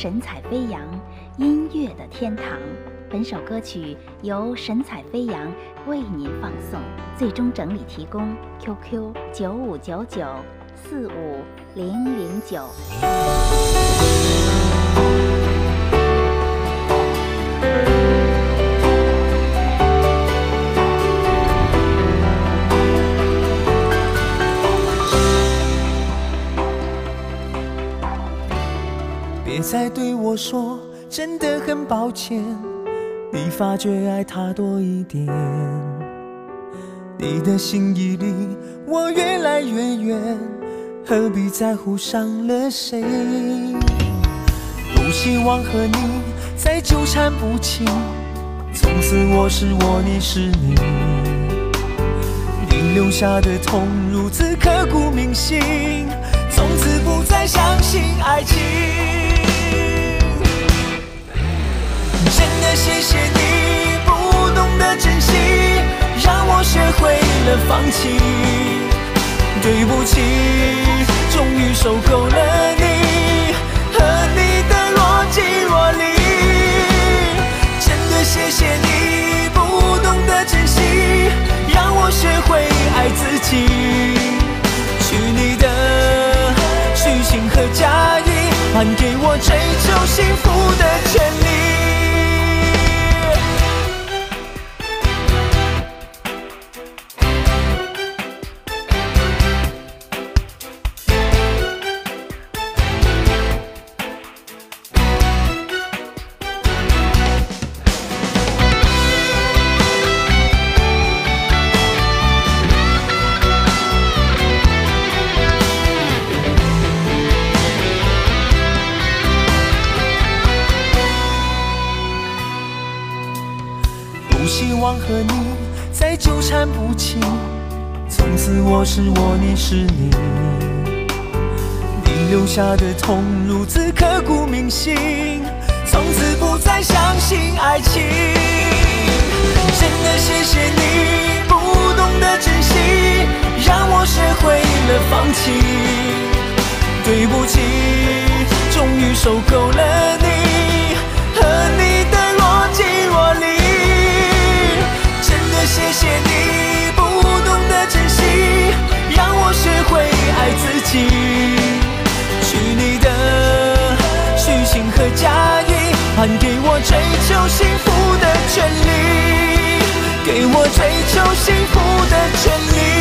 神采飞扬，音乐的天堂。本首歌曲由神采飞扬为您放送，最终整理提供 QQ 九五九九四五零零九。别再对我说，真的很抱歉，你发觉爱他多一点。你的心意里，我越来越远，何必在乎伤了谁？不希望和你再纠缠不清，从此我是我，你是你。你留下的痛如此刻骨铭心，从此不再相信爱情。会了放弃。对不起，终于受够了你和你的若即若离。真的谢谢你不懂得珍惜，让我学会爱自己。去你的虚情和假意，还给我追求幸福的权利。希望和你再纠缠不清，从此我是我，你是你。你留下的痛如此刻骨铭心，从此不再相信爱情。真的谢谢你不懂得珍惜，让我学会了放弃。对不起，追求幸福的权利，给我追求幸福的权利。